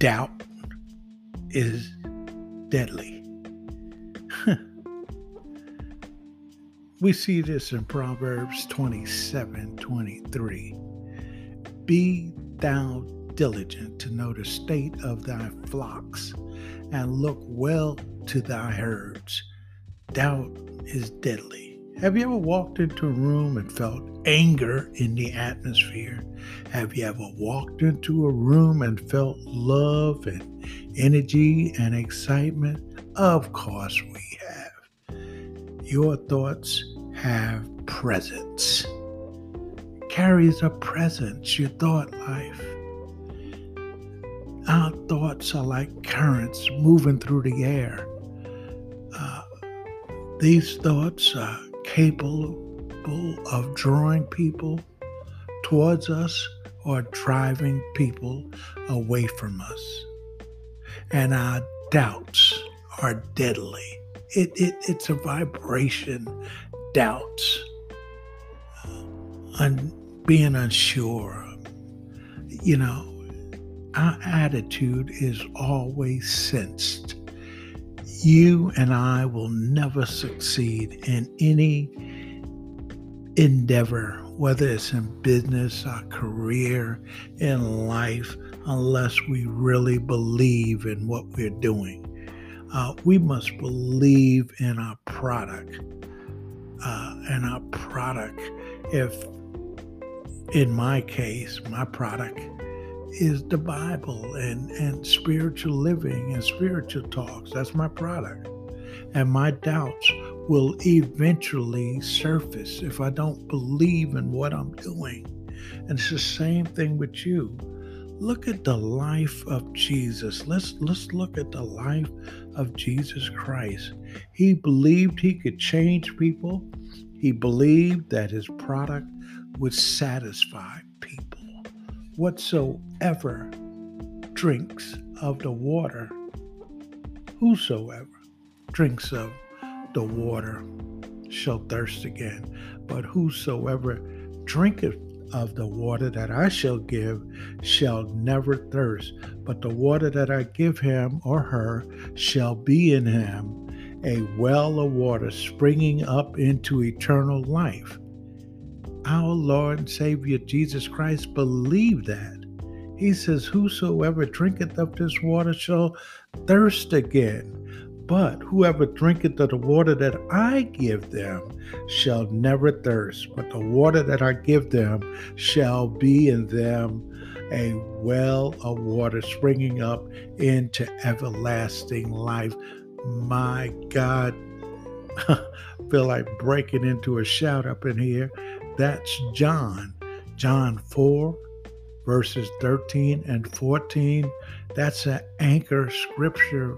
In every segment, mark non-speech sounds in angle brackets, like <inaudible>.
Doubt is deadly. <laughs> we see this in Proverbs 27 23. Be thou diligent to know the state of thy flocks, and look well to thy herds. Doubt is deadly. Have you ever walked into a room and felt anger in the atmosphere? Have you ever walked into a room and felt love and energy and excitement? Of course we have. Your thoughts have presence. Carries a presence, your thought life. Our thoughts are like currents moving through the air. Uh, these thoughts are capable of drawing people towards us or driving people away from us. And our doubts are deadly. It, it, it's a vibration, doubts, uh, un, being unsure. You know, our attitude is always sensed you and I will never succeed in any endeavor, whether it's in business, our career, in life, unless we really believe in what we're doing. Uh, we must believe in our product. Uh, and our product, if in my case, my product is the Bible and, and spiritual living and spiritual talks. That's my product. And my doubts will eventually surface if I don't believe in what I'm doing. And it's the same thing with you. Look at the life of Jesus. Let's let's look at the life of Jesus Christ. He believed he could change people. He believed that his product would satisfy people. whatsoever drinks of the water, whosoever drinks of the water shall thirst again. But whosoever drinketh of the water that I shall give shall never thirst, but the water that I give him or her shall be in him a well of water springing up into eternal life our Lord and Savior Jesus Christ believed that. He says, Whosoever drinketh of this water shall thirst again. But whoever drinketh of the water that I give them shall never thirst, but the water that I give them shall be in them a well of water springing up into everlasting life. My God, I <laughs> feel like breaking into a shout up in here. That's John. John 4, verses 13 and 14. That's an anchor scripture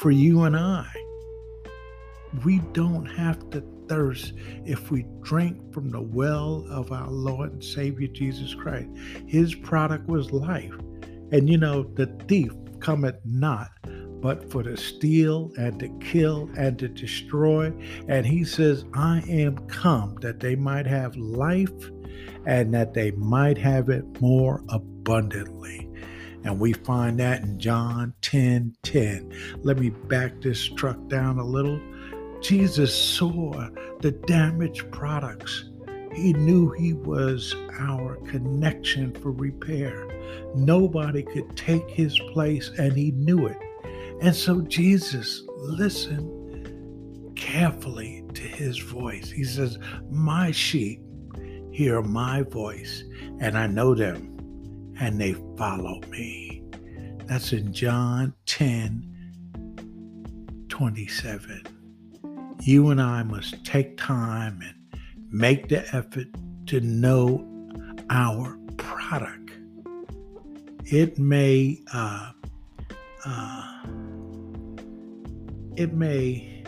for you and I. We don't have to thirst if we drink from the well of our Lord and Savior Jesus Christ. His product was life. And you know, the thief cometh not but for to steal and to kill and to destroy. And he says, I am come that they might have life and that they might have it more abundantly. And we find that in John 10 10. Let me back this truck down a little. Jesus saw the damaged products He knew He was our connection for repair. Nobody could take His place, and He knew it. And so Jesus listened carefully to His voice. He says, My sheep hear my voice, and I know them, and they follow me. That's in John 10 27. You and I must take time and make the effort to know our product. It may uh, uh, it may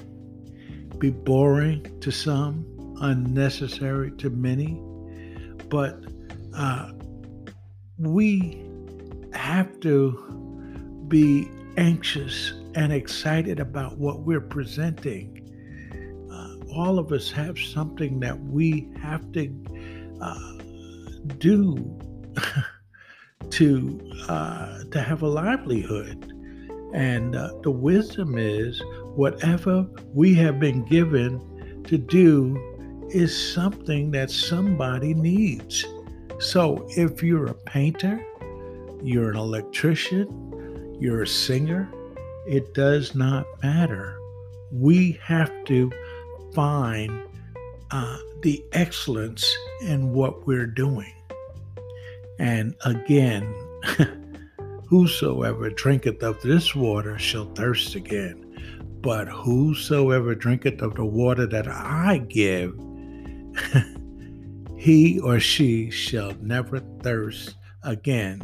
be boring to some, unnecessary to many, but uh, we have to be anxious and excited about what we're presenting. Uh, all of us have something that we have to uh, do <laughs> to uh, to have a livelihood, and uh, the wisdom is whatever we have been given to do is something that somebody needs. So if you're a painter, you're an electrician, you're a singer, it does not matter. We have to find uh, the excellence in what we're doing. And again, <laughs> whosoever drinketh of this water shall thirst again. But whosoever drinketh of the water that I give, <laughs> he or she shall never thirst again.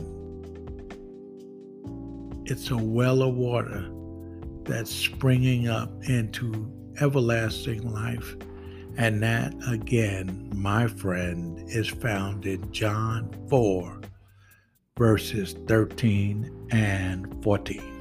It's a well of water that's springing up into everlasting life. And that, again, my friend, is found in John 4, verses 13 and 14.